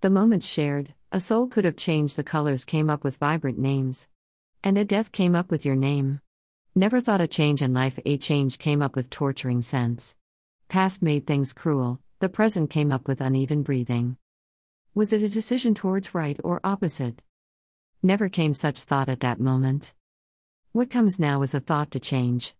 The moments shared, a soul could have changed the colors came up with vibrant names. And a death came up with your name. Never thought a change in life, a change came up with torturing sense. Past made things cruel, the present came up with uneven breathing. Was it a decision towards right or opposite? Never came such thought at that moment. What comes now is a thought to change.